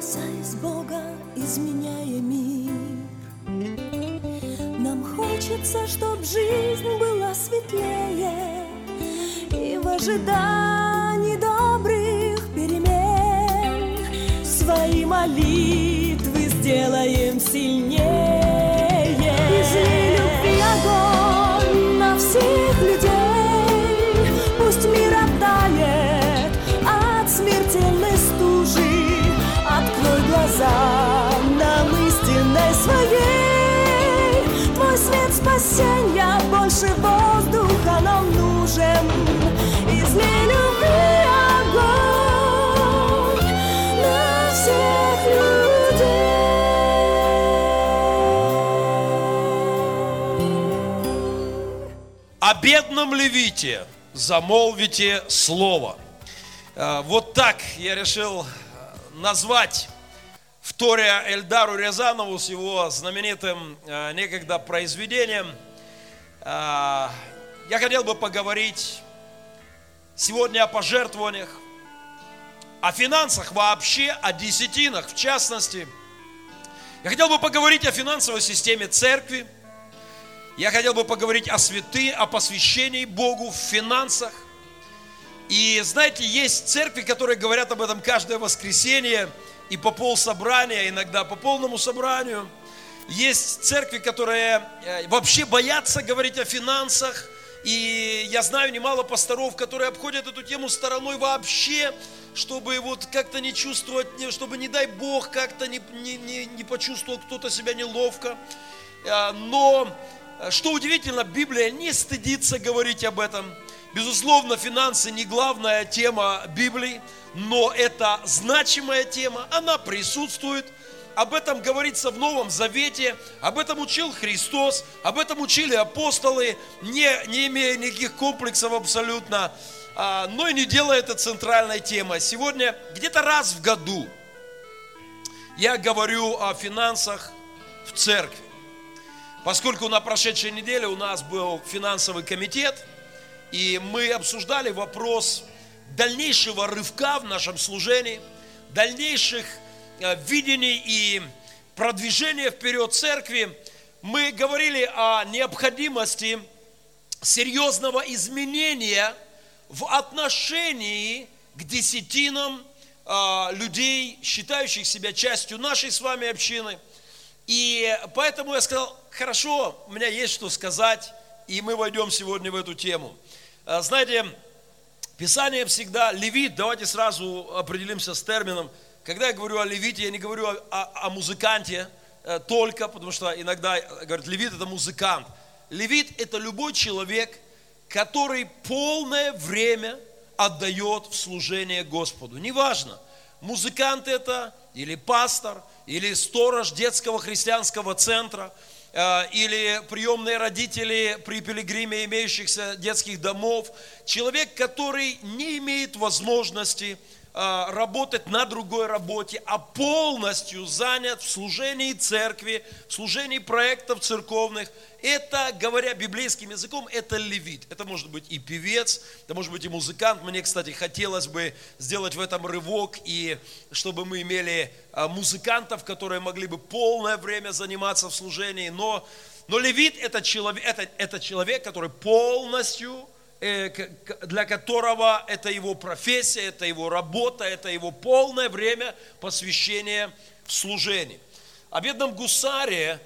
Касаясь Бога, изменяя мир. Нам хочется, чтоб жизнь была светлее И в ожидании добрых перемен. Свои молитвы сделаем сильнее больше воздуха нам нужен Изли любви огонь на всех людей О бедном левите замолвите слово. Э, Вот так я решил э, назвать вторя Эльдару Рязанову с его знаменитым э, некогда произведением. Э, Я хотел бы поговорить сегодня о пожертвованиях, о финансах вообще, о десятинах в частности. Я хотел бы поговорить о финансовой системе церкви, я хотел бы поговорить о святы, о посвящении Богу в финансах. И знаете, есть церкви, которые говорят об этом каждое воскресенье и по пол собрания, иногда по полному собранию. Есть церкви, которые э, вообще боятся говорить о финансах. И я знаю немало пасторов, которые обходят эту тему стороной вообще, чтобы вот как-то не чувствовать, чтобы, не дай Бог, как-то не, не, не, не почувствовал кто-то себя неловко. Э, Но, э, что удивительно, Библия не стыдится говорить об этом. Безусловно, финансы не главная тема Библии, но это значимая тема, она присутствует. Об этом говорится в Новом Завете, об этом учил Христос, об этом учили апостолы, не, не имея никаких комплексов абсолютно, а, но и не делая это центральной темой. Сегодня где-то раз в году я говорю о финансах в церкви. Поскольку на прошедшей неделе у нас был финансовый комитет, и мы обсуждали вопрос дальнейшего рывка в нашем служении, дальнейших э, видений и продвижения вперед церкви, мы говорили о необходимости серьезного изменения в отношении к десятинам а, людей, считающих себя частью нашей с вами общины. И поэтому я сказал, хорошо, у меня есть что сказать, и мы войдем сегодня в эту тему. А, Знаете, Писание всегда, левит, давайте сразу определимся с термином. Когда я говорю о левите, я не говорю о, о- о музыканте э, только, потому что иногда говорят, левит это музыкант. Левит это любой человек, который полное время отдает в служение Господу. Неважно, музыкант это, или пастор, или сторож детского христианского центра, э, или приемные родители при пилигриме имеющихся детских домов. Человек, который не имеет возможности работать на другой работе, а полностью занят в служении церкви, в служении проектов церковных. Это, говоря библейским языком, это левит. Это может быть и певец, это может быть и музыкант. Мне, кстати, хотелось бы сделать в этом рывок, и чтобы мы имели а, музыкантов, которые могли бы полное время заниматься в служении. Но, но левит это человек, это, это человек, который полностью для которого это его профессия, это его работа, это его полное время посвящения в служении. О бедном гусаре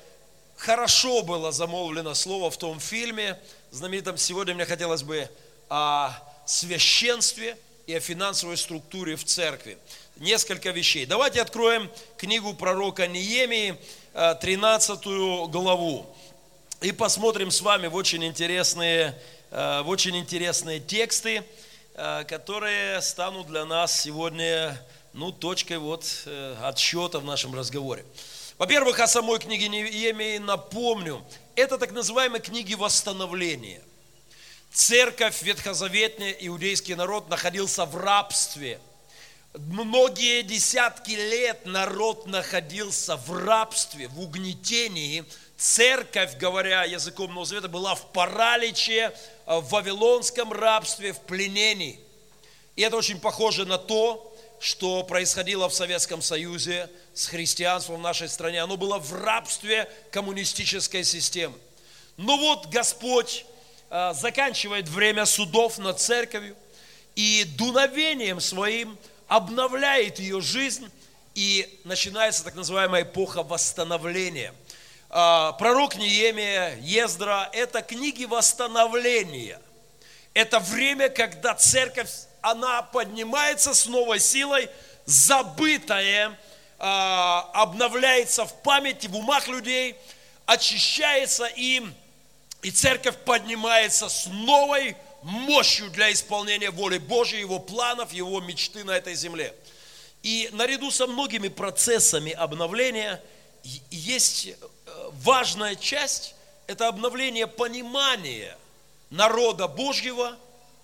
хорошо было замолвлено слово в том фильме знаменитом. Сегодня мне хотелось бы о священстве и о финансовой структуре в церкви. Несколько вещей. Давайте откроем книгу пророка Неемии, э, 13 главу. И посмотрим с вами в очень интересные, э, в очень интересные тексты, э, которые станут для нас сегодня ну, точкой вот, э, отсчета в нашем разговоре. Во-первых, о самой книге Неемии напомню. Это так называемые книги восстановления. Церковь, ветхозаветный иудейский народ находился в рабстве. Многие десятки лет народ находился в рабстве, в угнетении. Церковь, говоря языком Нового Завета, была в параличе, э, в вавилонском рабстве, в пленении. И это очень похоже на то, что происходило в Советском Союзе с христианством в нашей стране. Оно было в рабстве коммунистической системы. Но вот Господь а, заканчивает время судов над церковью и дуновением своим обновляет ее жизнь, и начинается так называемая эпоха восстановления. А, пророк Неемия, Ездра – это книги восстановления. Это время, когда церковь, она поднимается с новой силой, забытое а, обновляется в памяти, в умах людей, очищается им, и церковь поднимается с новой мощью для исполнения воли Божьей, Его планов, Его мечты на этой земле. И наряду со многими процессами обновления есть важная часть, это обновление понимания народа Божьего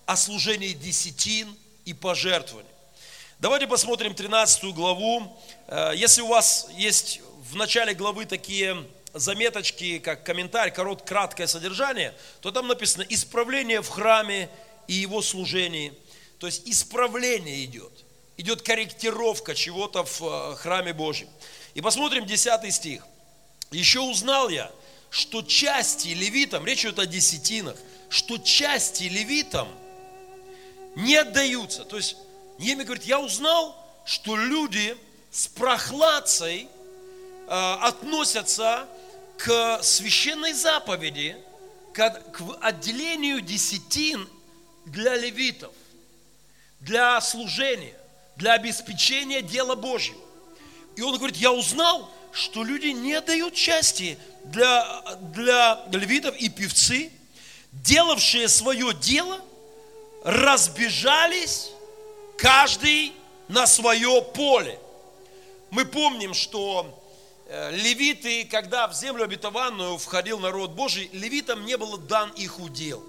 о служении десятин и пожертвований. Давайте посмотрим 13 главу. Э, если у вас есть в начале главы такие заметочки, как комментарий, корот, краткое содержание, то там написано «Исправление в храме и его служении». То есть исправление идет. Идет корректировка чего-то в э, храме Божьем. И посмотрим 10 стих. «Еще узнал я, что части левитам, речь идет о десятинах, что части левитам не отдаются». То есть Неме говорит, я узнал, что люди с прохладцей э, относятся к священной заповеди, к, к отделению десятин для левитов, для служения, для обеспечения дела Божьего. И он говорит, я узнал, что люди не дают части для, для левитов и певцы, делавшие свое дело, разбежались каждый на свое поле. Мы помним, что Э, левиты, когда в землю обетованную входил народ Божий, левитам не было дан их удел.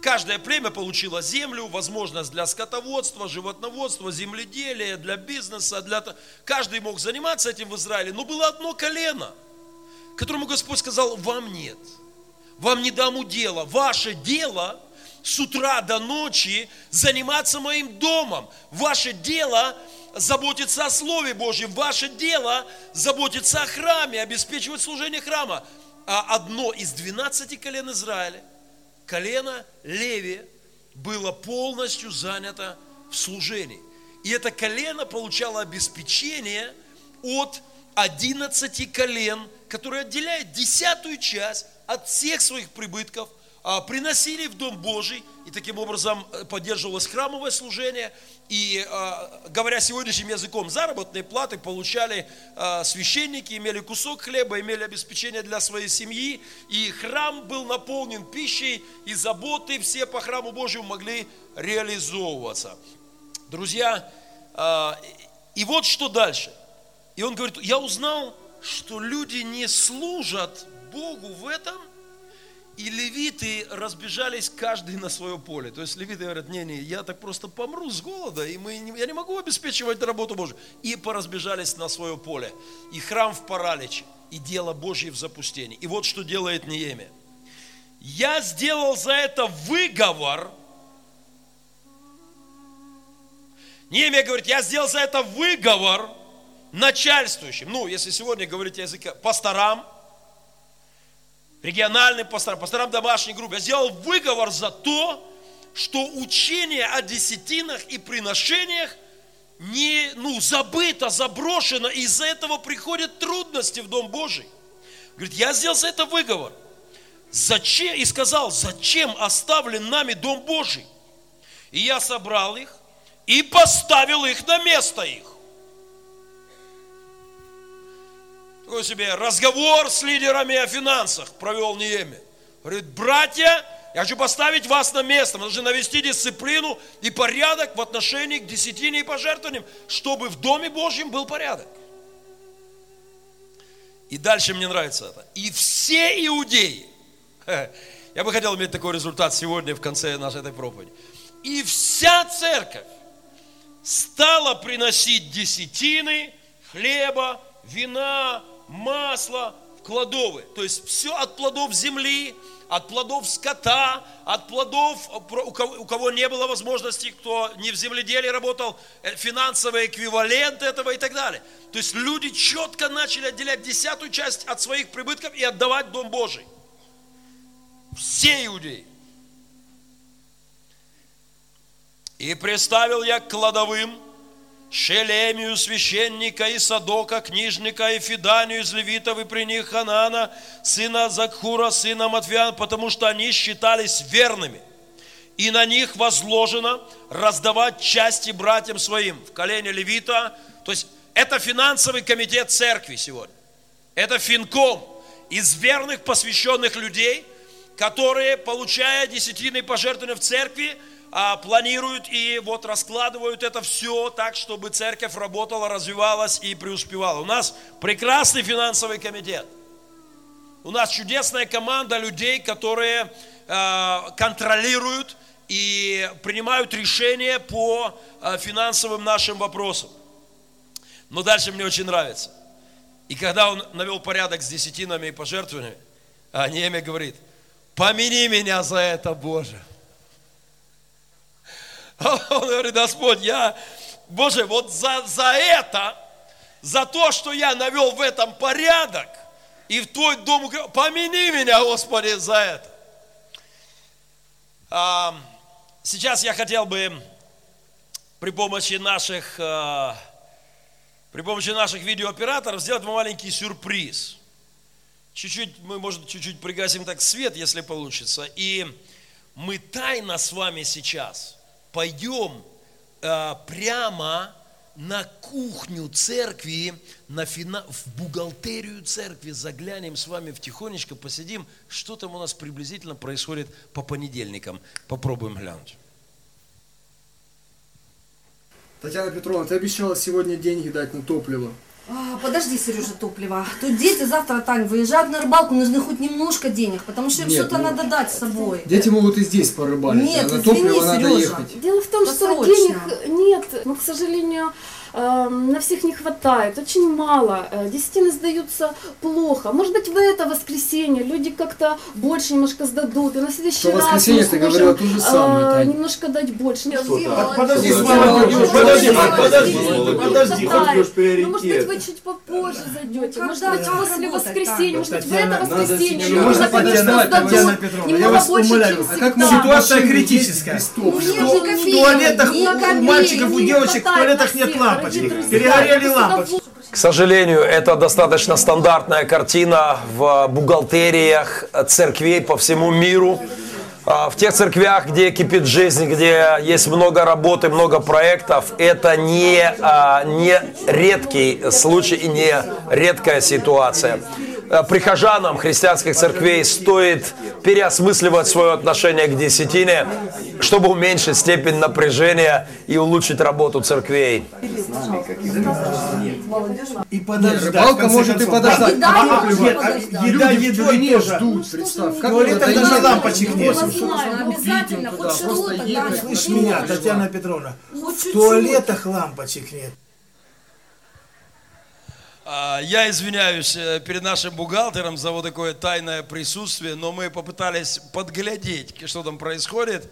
Каждое племя получило землю, возможность для скотоводства, животноводства, земледелия, для бизнеса. Для... Каждый мог заниматься этим в Израиле. Но было одно колено, которому Господь сказал, вам нет. Вам не дам удела. Ваше дело с утра до ночи заниматься моим домом. Ваше дело заботиться о Слове Божьем, ваше дело заботиться о храме, обеспечивать служение храма. А одно из 12 колен Израиля, колено Леви, было полностью занято в служении. И это колено получало обеспечение от 11 колен, которые отделяют десятую часть от всех своих прибытков приносили в Дом Божий, и таким образом э, поддерживалось храмовое служение, и, а, говоря сегодняшним языком, заработные платы получали а, священники, имели кусок хлеба, имели обеспечение для своей семьи, и храм был наполнен пищей, и заботы все по храму Божьему могли реализовываться. Друзья, и вот что дальше. И он говорит, я узнал, что люди не служат Богу в этом – и левиты разбежались каждый на свое поле. То есть левиты говорят, не, не, я так просто помру с голода, и мы, я не могу обеспечивать работу Божию. И поразбежались на свое поле. И храм в параличе, и дело Божье в запустении. И вот что делает Неемия. Я сделал за это выговор. Неемия говорит, я сделал за это выговор начальствующим. Ну, если сегодня говорить языка, пасторам – региональным пасторам, пасторам домашней группы. Я сделал выговор за то, что учение о десятинах и приношениях не, ну, забыто, заброшено, и из-за этого приходят трудности в Дом Божий. Говорит, я сделал за это выговор. Зачем? И сказал, зачем оставлен нами Дом Божий? И я собрал их и поставил их на место их. Такой себе разговор с лидерами о финансах провел Неемия. Говорит, братья, я хочу поставить вас на место. Мы должны навести дисциплину и порядок в отношении к десятине и пожертвованиям, чтобы в Доме Божьем был порядок. И дальше мне нравится это. И все иудеи, я бы хотел иметь такой результат сегодня в конце нашей этой проповеди. И вся церковь стала приносить десятины, хлеба, вина, масло, кладовые. То есть все от плодов земли, от плодов скота, от плодов, у кого, не было возможности, кто не в земледелии работал, э, финансовый эквивалент этого и так далее. То есть люди четко начали отделять десятую часть от своих прибытков и отдавать в Дом Божий. Все иудеи. И представил я кладовым Шелемию, священника и Садока, книжника и Фиданию из левитов и при них Ханана, сына Закхура, сына Матвиана, потому что они считались верными. И на них возложено раздавать части братьям своим в колене левита. То есть это финансовый комитет церкви сегодня. Это финком из верных посвященных людей, которые, получая десятины пожертвования в церкви, а, планируют и вот раскладывают это все так, чтобы церковь работала, развивалась и преуспевала. У нас прекрасный финансовый комитет. У нас чудесная команда людей, которые э, контролируют и принимают решения по э, финансовым нашим вопросам. Но дальше мне очень нравится. И когда он навел порядок с десятинами и пожертвованиями, а Неемия говорит, помяни меня за это, Боже. Он говорит, Господь, я, Боже, вот за, за это, за то, что я навел в этом порядок, и в Твой дом, помяни меня, Господи, за это. А, сейчас я хотел бы при помощи наших, а, при помощи наших видеооператоров сделать маленький сюрприз. Чуть-чуть, мы, может, чуть-чуть пригасим так свет, если получится. И мы тайно с вами сейчас – пойдем э, прямо на кухню церкви, на фина... в бухгалтерию церкви, заглянем с вами в тихонечко, посидим, что там у нас приблизительно происходит по понедельникам. Попробуем глянуть. Татьяна Петровна, ты обещала сегодня деньги дать на топливо. А, подожди, Сережа, топливо. Тут дети завтра, Тань, выезжают на рыбалку, нужны хоть немножко денег, потому что им что-то ну, надо дать с собой. Дети могут и здесь порыбалить, Нет, а на извини, топливо надо Сережа. ехать. Дело в том, что Посрочно. денег нет, но, к сожалению, на всех не хватает, очень мало. Э, Десятины сдаются плохо. Может быть, в это воскресенье люди как-то больше немножко сдадут, и на следующий раз воскресенье мы ты говорила то же самое, э, Тань. немножко дать больше. Подожди, подожди, подожди, подожди, хоть уж Ну, может быть, вы чуть попозже зайдете, может когда быть, после воскресенья, может быть, в это воскресенье можно, я немного вас больше, умоляю. чем А как всегда. Ситуация критическая. Ну, В туалетах у мальчиков, у девочек в туалетах нет всех, друзья. Перегорели лампочки. К сожалению, это достаточно стандартная картина в бухгалтериях церквей по всему миру. А, В тех церквях, где кипит жизнь, где есть много работы, много проектов, это не, а, не редкий случай и не редкая ситуация. А, Прихожанам христианских церквей стоит переосмысливать свое отношение к десятине, чтобы уменьшить степень напряжения и улучшить работу церквей. И подождать. рыбалка может и подождать. Да, А а, а. Еда едой тоже. ждут, представь. Как туалетах можно даже лампочек нет. Обязательно, хоть. Даня, Слышь Ну, меня. Татьяна Петровна, в туалетах лампочек нет. А, Я извиняюсь э, перед нашим бухгалтером за вот такое тайное присутствие, но мы попытались подглядеть, что там происходит.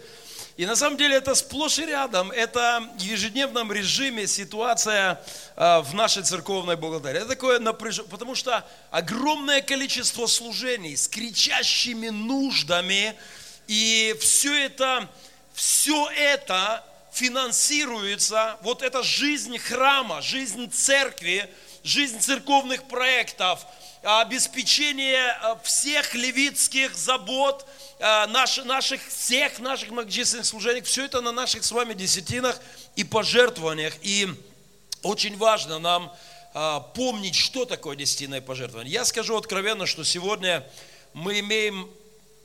И на самом деле это сплошь и рядом, это в ежедневном режиме ситуация а, в нашей церковной бухгалтерии. Это такое напряжение, потому что огромное количество служений с кричащими нуждами, и все это, все это финансируется, вот эта жизнь храма, жизнь церкви, жизнь церковных проектов, обеспечение э, всех левитских забот, э, наш- наших, всех наших многочисленных служений, все это на наших с вами десятинах и пожертвованиях. И очень важно нам а, помнить, что такое десятинное пожертвование. Я скажу откровенно, что сегодня мы имеем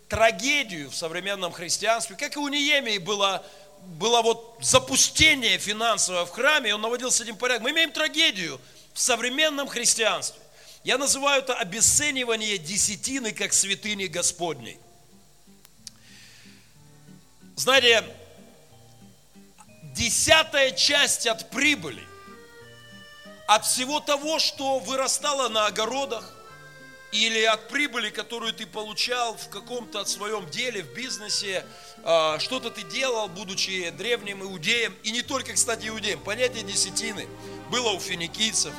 трагедию в современном христианстве, как и у Неемии было, было вот запустение финансовое в храме, и он наводил с этим порядок. Мы имеем трагедию в современном христианстве. Я называю это обесценивание десятины как святыни Господней. Знаете, десятая часть от прибыли, от всего того, что вырастало на огородах, или от прибыли, которую ты получал в каком-то своем деле, в бизнесе, что-то ты делал, будучи древним иудеем, и не только, кстати, иудеем. Понятие десятины было у финикийцев,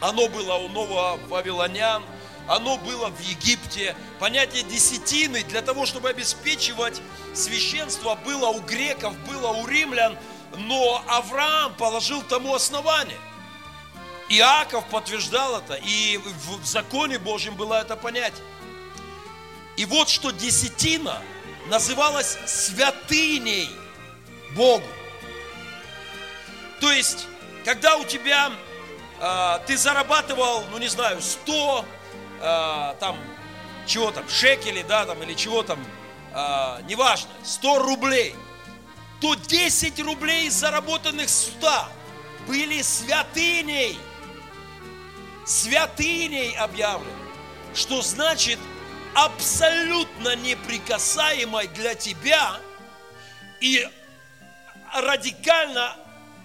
оно было у нововавилонян, оно было в Египте. Понятие десятины для того, чтобы обеспечивать священство, было у греков, было у римлян, но Авраам положил тому основание. Иаков подтверждал это, и в законе Божьем было это понятие. И вот что десятина называлась святыней Богу. То есть, когда у тебя, э, ты зарабатывал, ну не знаю, 100, э, там, чего там, шекелей, да, там, или чего там, э, неважно, 100 рублей, то 10 рублей заработанных 100 были святыней святыней объявлен, что значит абсолютно неприкасаемой для тебя и радикально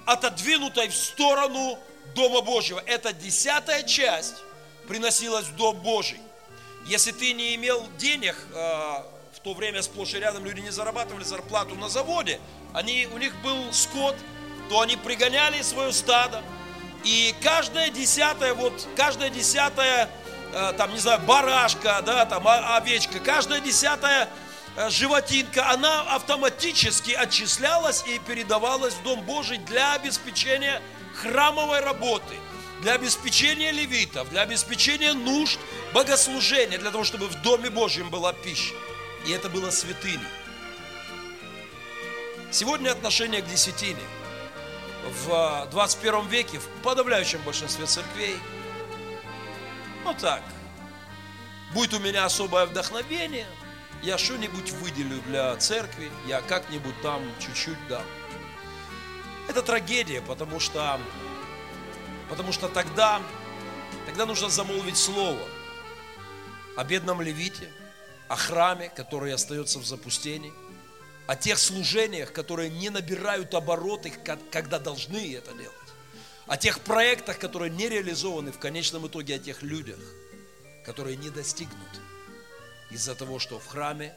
отодвинутой в сторону Дома Божьего. Это десятая часть приносилась в Дом Божий. Если ты не имел денег, а, в то время сплошь и рядом люди не зарабатывали зарплату на заводе, они, у них был скот, то они пригоняли свое стадо, и каждая десятая, вот каждая десятая, э, там, не знаю, барашка, да, там, овечка, каждая десятая э, животинка, она автоматически отчислялась и передавалась в Дом Божий для обеспечения храмовой работы, для обеспечения левитов, для обеспечения нужд богослужения, для того, чтобы в Доме Божьем была пища. И это было святыней. Сегодня отношение к десятине – в 21 веке в подавляющем большинстве церквей. Ну так, будет у меня особое вдохновение, я что-нибудь выделю для церкви, я как-нибудь там чуть-чуть дам. Это трагедия, потому что, потому что тогда, тогда нужно замолвить слово о бедном левите, о храме, который остается в запустении – о тех служениях, которые не набирают обороты, когда должны это делать, о тех проектах, которые не реализованы в конечном итоге, о тех людях, которые не достигнут из-за того, что в храме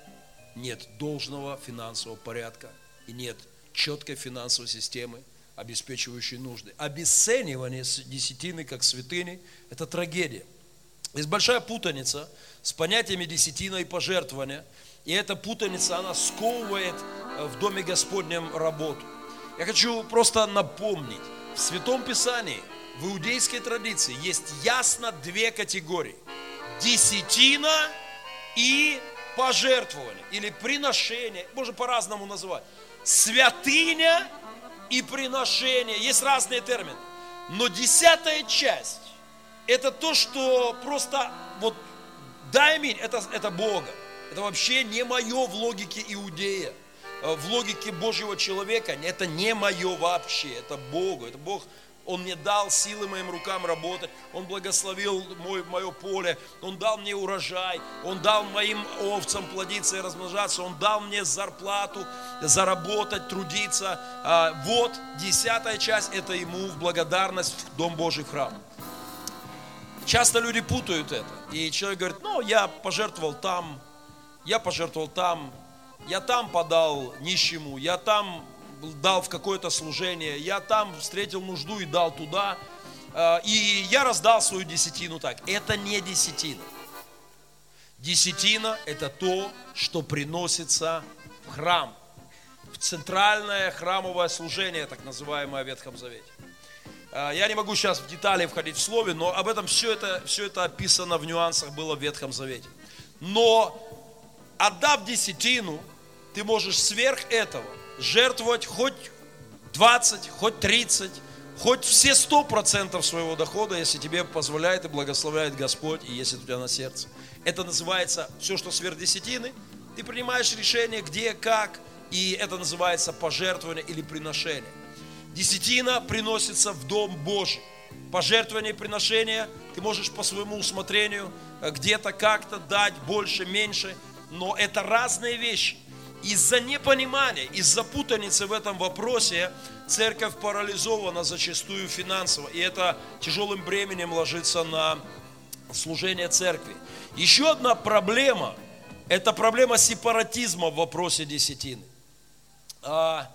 нет должного финансового порядка и нет четкой финансовой системы, обеспечивающей нужды. Обесценивание десятины как святыни – это трагедия. Есть большая путаница с понятиями десятина и пожертвования – и эта путаница, она сковывает э, в Доме Господнем работу. Я хочу просто напомнить, в Святом Писании, в иудейской традиции есть ясно две категории. Десятина и пожертвование, или приношение, можно по-разному называть. Святыня и приношение, есть разные термины. Но десятая часть, это то, что просто вот дай мне, это, это Бога. Это вообще не мое в логике иудея, в логике Божьего человека. Это не мое вообще, это Богу. Это Бог, Он мне дал силы моим рукам работать, Он благословил мой, мое поле, Он дал мне урожай, Он дал моим овцам плодиться и размножаться, Он дал мне зарплату, заработать, трудиться. А, вот десятая часть, это Ему в благодарность в Дом Божий храм. Часто люди путают это. И человек говорит, ну, я пожертвовал там, я пожертвовал там, я там подал нищему, я там дал в какое-то служение, я там встретил нужду и дал туда, э, и я раздал свою десятину так. Это не десятина. Десятина – это то, что приносится в храм, в центральное храмовое служение, так называемое в Ветхом Завете. Э, я не могу сейчас в детали входить в слове, но об этом все это, все это описано в нюансах было в Ветхом Завете. Но отдав десятину, ты можешь сверх этого жертвовать хоть 20, хоть 30, хоть все 100% своего дохода, если тебе позволяет и благословляет Господь, и если у тебя на сердце. Это называется все, что сверх десятины. Ты принимаешь решение, где, как, и это называется пожертвование или приношение. Десятина приносится в Дом Божий. Пожертвование и приношение ты можешь по своему усмотрению э, где-то как-то дать больше, меньше – но это разные вещи. Из-за непонимания, из-за путаницы в этом вопросе церковь парализована зачастую финансово. И это тяжелым бременем ложится на служения церкви. Еще одна проблема – это проблема сепаратизма в вопросе десятины. А,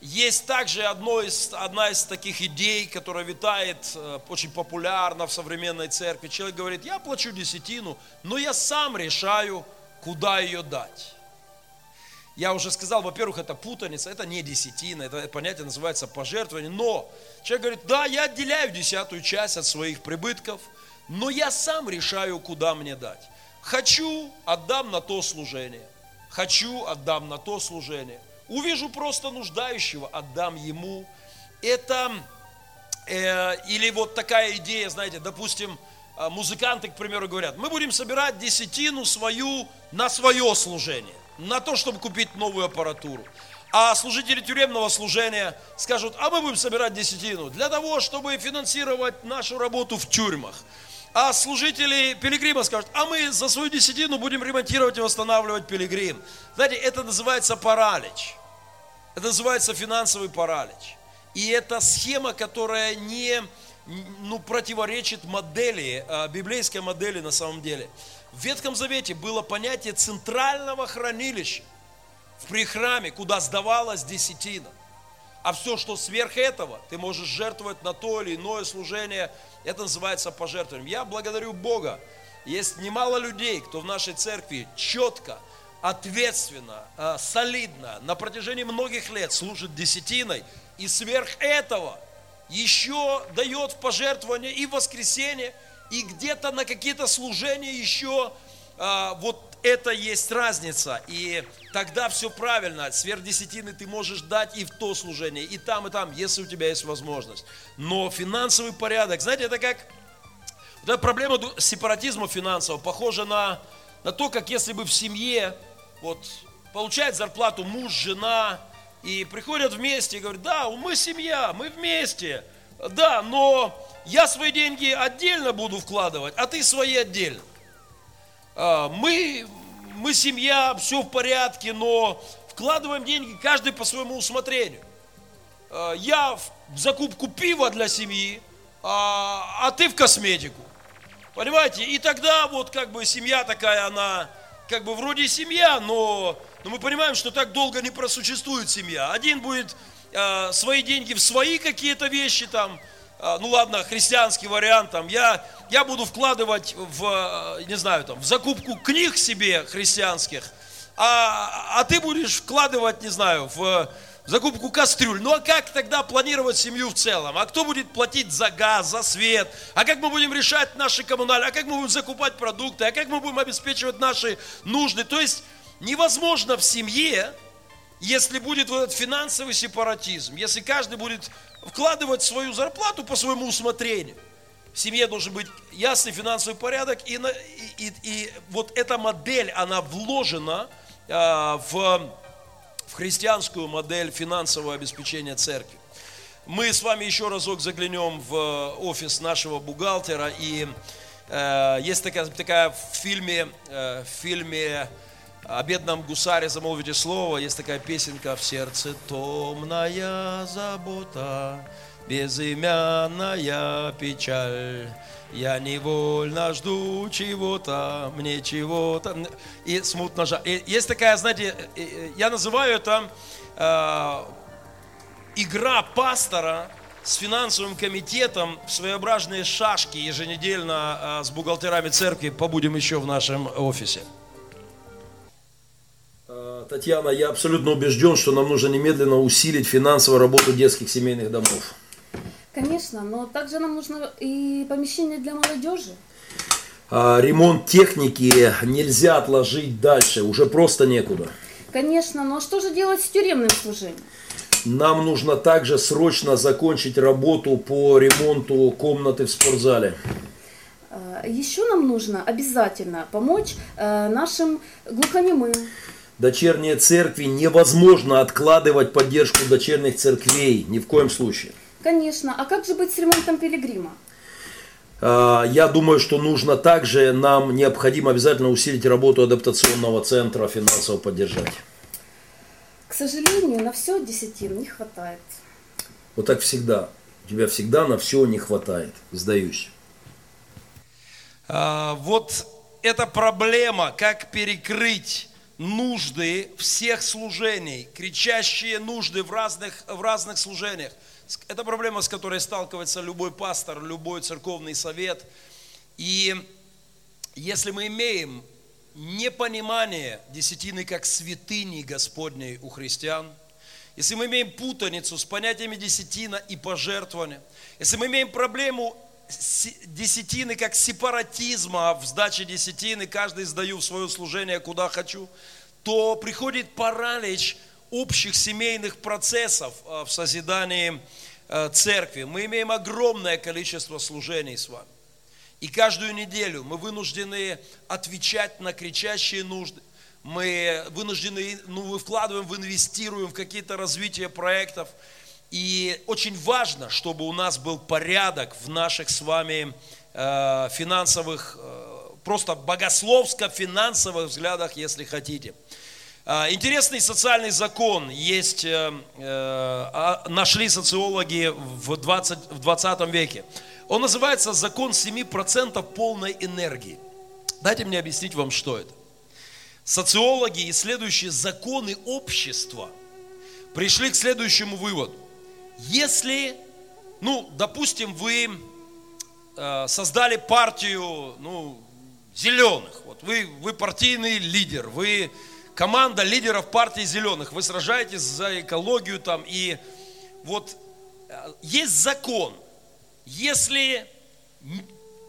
Есть также одно из, одна из таких идей, которая витает э, очень популярно в современной церкви. Человек говорит, я плачу десятину, но я сам решаю, куда ее дать. Я уже сказал, во-первых, это путаница, это не десятина, это понятие называется пожертвование. Но человек говорит, да, я отделяю десятую часть от своих прибытков, но я сам решаю, куда мне дать. Хочу, отдам на то служение. Хочу, отдам на то служение. Увижу просто нуждающего, отдам ему. Это, э, или вот такая идея, знаете, допустим, э, музыканты, к примеру, говорят, мы будем собирать десятину свою на свое служение на то, чтобы купить новую аппаратуру. А служители тюремного служения скажут, а мы будем собирать десятину для того, чтобы финансировать нашу работу в тюрьмах. А служители пилигрима скажут, а мы за свою десятину будем ремонтировать и восстанавливать пилигрим. Знаете, это называется паралич. Это называется финансовый паралич. И это схема, которая не ну, противоречит модели, а, библейской модели на самом деле. В Ветхом Завете было понятие центрального хранилища в прихраме, куда сдавалась десятина. А все, что сверх этого, ты можешь жертвовать на то или иное служение, это называется пожертвованием. Я благодарю Бога. Есть немало людей, кто в нашей церкви четко, ответственно, а, солидно, на протяжении многих лет служит десятиной. И сверх этого еще дает в пожертвование и в воскресенье, и где-то на какие-то служения еще а, вот это есть разница. И тогда все правильно. Сверх десятины ты можешь дать и в то служение, и там, и там, если у тебя есть возможность. Но финансовый порядок, знаете, это как... Вот эта проблема сепаратизма финансового похожа на, на то, как если бы в семье вот, получает зарплату муж, жена, и приходят вместе и говорят, да, мы семья, мы вместе, да, но я свои деньги отдельно буду вкладывать, а ты свои отдельно. А, мы, мы семья, все в порядке, но вкладываем деньги каждый по своему усмотрению. А, я в закупку пива для семьи, а, а ты в косметику. Понимаете? И тогда вот как бы семья такая, она как бы вроде семья, но, но мы понимаем, что так долго не просуществует семья. Один будет э, свои деньги в свои какие-то вещи там, а, ну ладно, христианский вариант, там, я, я буду вкладывать в, не знаю, там, в закупку книг себе христианских, а, а ты будешь вкладывать, не знаю, в закупку кастрюль. Ну а как тогда планировать семью в целом? А кто будет платить за газ, за свет? А как мы будем решать наши коммунальные? А как мы будем закупать продукты? А как мы будем обеспечивать наши нужды? То есть невозможно в семье, если будет вот этот финансовый сепаратизм, если каждый будет вкладывать свою зарплату по своему усмотрению. В семье должен быть ясный финансовый порядок, и, и, и, вот эта модель, она вложена а, в, в христианскую модель финансового обеспечения церкви. Мы с вами еще разок заглянем в офис нашего бухгалтера, и э, есть такая, такая в фильме, э, в фильме о бедном гусаре замолвите слово, есть такая песенка «В сердце томная забота, безымянная печаль». Я невольно жду чего-то, мне чего-то. И смутно жаль. Есть такая, знаете, я называю это э, игра пастора с финансовым комитетом в своеобразные шашки еженедельно э, с бухгалтерами церкви. Побудем еще в нашем офисе. Татьяна, я абсолютно убежден, что нам нужно немедленно усилить финансовую работу детских семейных домов. Конечно, но также нам нужно и помещение для молодежи. А, ремонт техники нельзя отложить дальше, уже просто некуда. Конечно, но что же делать с тюремным служением? Нам нужно также срочно закончить работу по ремонту комнаты в спортзале. А, Еще нам нужно обязательно помочь э, нашим глухонемым. Дочерние церкви невозможно откладывать поддержку дочерних церквей, ни в коем случае. Конечно, а как же быть с ремонтом пилигрима? А, Я думаю, что нужно также, нам необходимо обязательно усилить работу адаптационного центра, финансово поддержать. К сожалению, на все десятин не хватает. Вот так всегда. У тебя всегда на все не хватает. Сдаюсь. А, Вот эта проблема, как перекрыть нужды всех служений, кричащие нужды в разных, в разных служениях. Это проблема, с которой сталкивается любой пастор, любой церковный совет. И если мы имеем непонимание десятины как святыни Господней у христиан, если мы имеем путаницу с понятиями десятина и пожертвования, если мы имеем проблему десятины как сепаратизма в сдаче десятины, каждый сдаю в свое служение куда хочу, то приходит паралич общих семейных процессов э, в созидании э, церкви. Мы имеем огромное количество служений с вами. И каждую неделю мы вынуждены отвечать на кричащие нужды. Мы вынуждены, ну, мы вкладываем, инвестируем в какие-то развития проектов. И очень важно, чтобы у нас был порядок в наших с вами э, финансовых, э, просто богословско-финансовых взглядах, если хотите. А, Интересный социальный закон есть, э, э, а, нашли социологи в 20, в 20 веке. Он называется закон 7% полной энергии. Дайте мне объяснить вам, что это. Социологи, исследующие законы общества, пришли к следующему выводу. Если, ну, допустим, вы э, создали партию, ну, зеленых. Вот вы, вы партийный лидер, вы команда лидеров партии зеленых, вы сражаетесь за экологию там, и вот э, есть закон, если,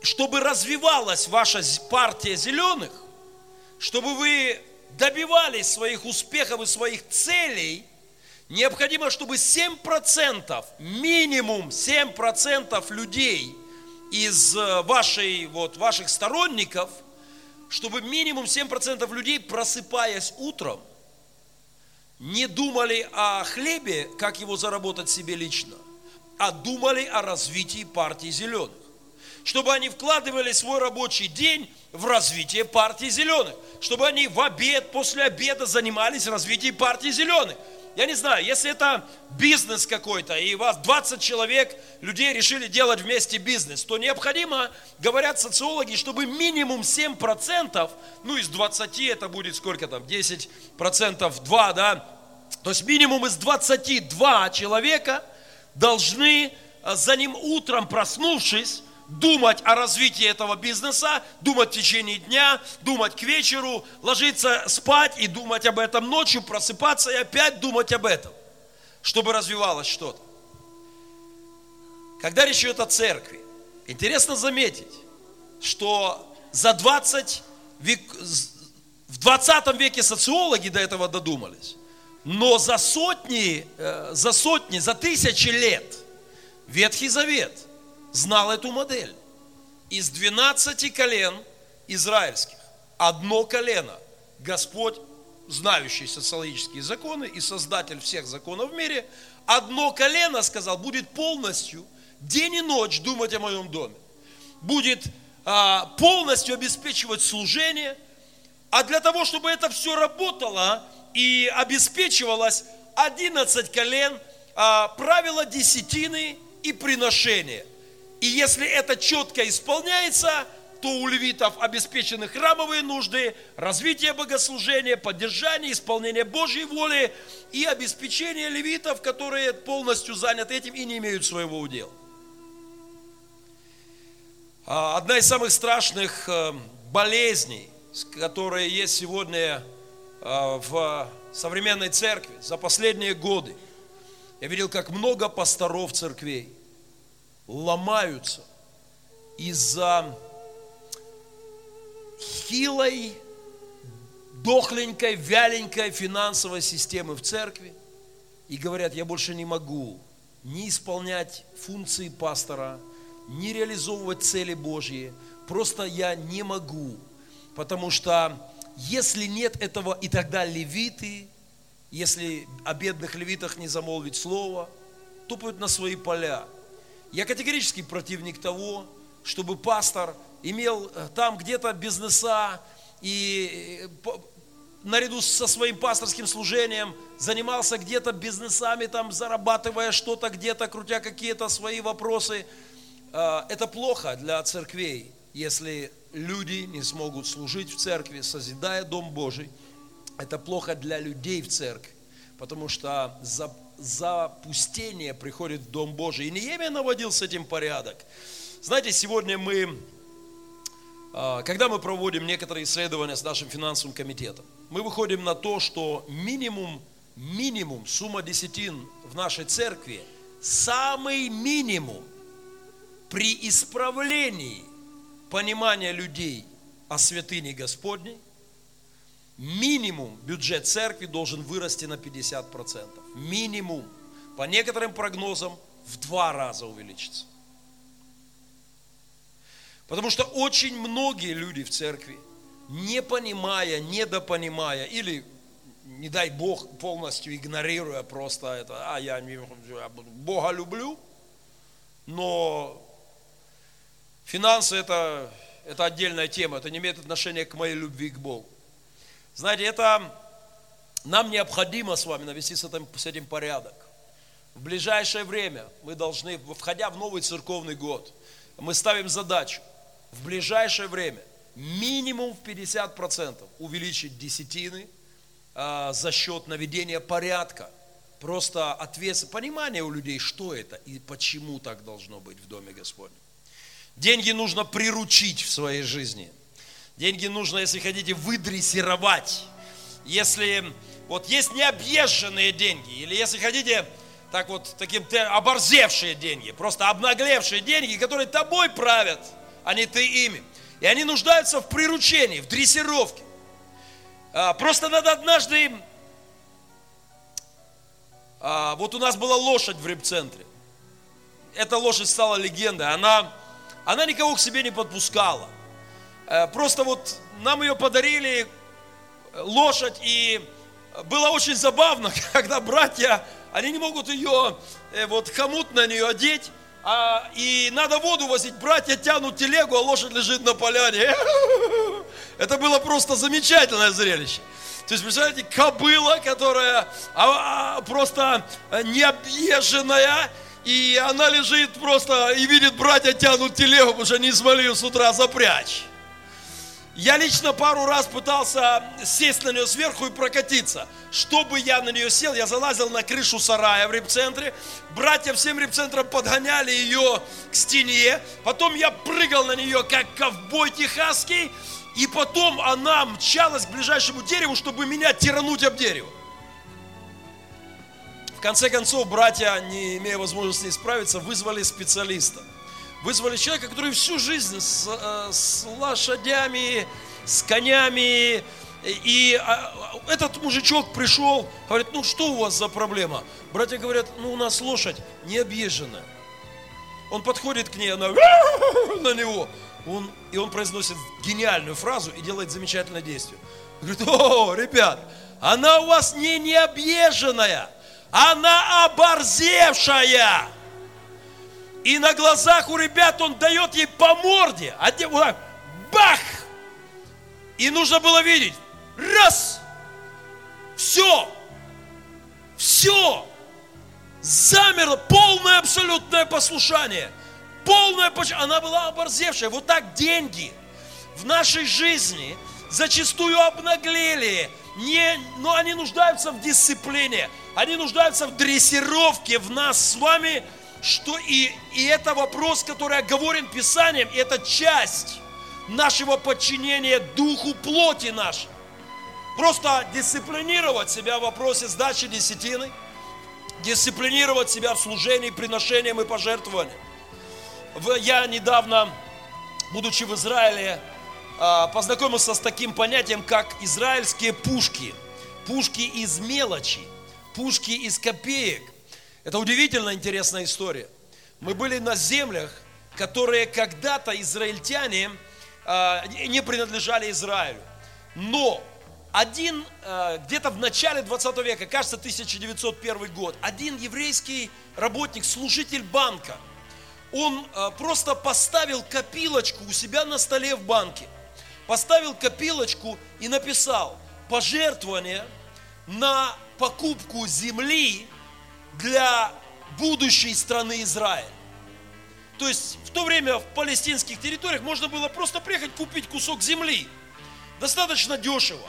чтобы развивалась ваша партия зеленых, чтобы вы добивались своих успехов и своих целей, необходимо, чтобы 7%, минимум 7% людей из э, вашей, вот, ваших сторонников, чтобы минимум 7% людей, просыпаясь утром, не думали о хлебе, как его заработать себе лично, а думали о развитии партии зеленых. Чтобы они вкладывали свой рабочий день в развитие партии зеленых. Чтобы они в обед, после обеда занимались развитием партии зеленых. Я не знаю, если это бизнес какой-то, и у вас 20 человек, людей решили делать вместе бизнес, то необходимо, говорят социологи, чтобы минимум 7%, ну из 20 это будет сколько там, 10%, 2, да, то есть минимум из 22 человека должны э, за ним утром проснувшись, думать о развитии этого бизнеса, думать в течение дня, думать к вечеру, ложиться спать и думать об этом ночью, просыпаться и опять думать об этом, чтобы развивалось что-то. Когда речь идет о церкви, интересно заметить, что за 20 век, в 20 веке социологи до этого додумались, но за сотни, э, за сотни, за тысячи лет Ветхий Завет знал эту модель. Из 12 колен израильских одно колено Господь, знающий социологические законы и создатель всех законов в мире, одно колено, сказал, будет полностью день и ночь думать о моем доме. Будет а, полностью обеспечивать служение. А для того, чтобы это все работало и обеспечивалось, 11 колен а, правила десятины и приношения. И если это четко исполняется, то у левитов обеспечены храмовые нужды, развитие богослужения, поддержание, исполнение Божьей воли и обеспечение левитов, которые полностью заняты этим и не имеют своего удела. А, Одна из самых страшных э, болезней, которые есть сегодня э, в современной церкви за последние годы, я видел, как много пасторов церквей ломаются из-за хилой, дохленькой, вяленькой финансовой системы в церкви и говорят, я больше не могу не исполнять функции пастора, не реализовывать цели Божьи, просто я не могу, потому что если нет этого, и тогда левиты, если о бедных левитах не замолвить слово, тупают на свои поля. Я категорически противник того, чтобы пастор имел э, там где-то бизнеса и э, наряду со своим пасторским служением занимался где-то бизнесами, там зарабатывая что-то где-то, крутя какие-то свои вопросы. Э, Это плохо для церквей, если люди не смогут служить в церкви, созидая Дом Божий, это плохо для людей в церкви, потому что запустение приходит в Дом Божий. И Неемия наводил с этим порядок. Знаете, сегодня мы, а, когда мы проводим некоторые исследования с нашим финансовым комитетом, мы выходим на то, что минимум, минимум сумма десятин в нашей церкви, самый минимум при исправлении понимания людей о святыне Господней, минимум бюджет церкви должен вырасти на 50%. Минимум. По некоторым прогнозам в два раза увеличится. Потому что очень многие люди в церкви, не понимая, недопонимая, или, не дай Бог, полностью игнорируя просто это, а я, Бога люблю, но финансы это, это отдельная тема, это не имеет отношения к моей любви к Богу. Знаете, это нам необходимо с вами навести с этим, с этим порядок. В ближайшее время мы должны, входя в новый церковный год, мы ставим задачу в ближайшее время минимум в 50% увеличить десятины а, за счет наведения порядка. Просто ответственность, понимание у людей, что это и почему так должно быть в Доме Господнем. Деньги нужно приручить в своей жизни. Деньги нужно, если хотите, выдрессировать. Если вот есть необъезженные деньги, или если хотите, так вот, таким оборзевшие деньги, просто обнаглевшие деньги, которые тобой правят, а не ты ими. И они нуждаются в приручении, в дрессировке. А, Просто надо однажды... а, Вот у нас была лошадь в репцентре. Эта лошадь стала легендой. Она, она никого к себе не подпускала. Э, Просто вот нам ее подарили, э, лошадь, и было очень забавно, когда братья, они не могут ее, э, вот хомут на нее одеть, а, и надо воду возить, братья тянут телегу, а лошадь лежит на поляне. Это было просто замечательное зрелище. То есть, представляете, кобыла, которая а, а, просто необъезженная, и она лежит просто и видит, братья тянут телегу, потому что они смогли ее с утра запрячь. Я лично пару раз пытался сесть на нее сверху и прокатиться. Чтобы я на нее сел, я залазил на крышу сарая в репцентре. Братья всем репцентром подгоняли ее к стене. Потом я прыгал на нее, как ковбой техасский. И потом она мчалась к ближайшему дереву, чтобы меня тирануть об дерево. В конце концов, братья, не имея возможности справиться, вызвали специалиста. Вызвали человека, который всю жизнь с, э, с лошадями, с конями. И а, а, этот мужичок пришел, говорит, ну что у вас за проблема? Братья говорят, ну у нас лошадь необъезженная. Он подходит к ней, она на него. Он, и он произносит гениальную фразу и делает замечательное действие. Говорит, о, ребят, она у вас не необъезженная, она оборзевшая. И на глазах у ребят он дает ей по морде. Те- вот так, бах! И нужно было видеть. Раз! Все! Все! Замерло. Полное абсолютное послушание. Полное поч- Она была оборзевшая. Вот так деньги в нашей жизни зачастую обнаглели. Не, но они нуждаются в дисциплине. Они нуждаются в дрессировке в нас с вами. Что и, и это вопрос, который оговорен Писанием. И это часть нашего подчинения духу плоти нашей. Просто дисциплинировать себя в вопросе сдачи десятины, дисциплинировать себя в служении, приношением и пожертвованием. Я недавно, будучи в Израиле, а, познакомился с таким понятием, как израильские пушки. Пушки из мелочи, пушки из копеек. Это удивительно интересная история. Мы были на землях, которые когда-то израильтяне а, не принадлежали Израилю. Но один, э, где-то в начале 20 века, кажется, 1901 год, один еврейский работник, служитель банка, он э, просто поставил копилочку у себя на столе в банке. Поставил копилочку и написал пожертвование на покупку земли для будущей страны Израиль. То есть в то время в палестинских территориях можно было просто приехать купить кусок земли. Достаточно дешево.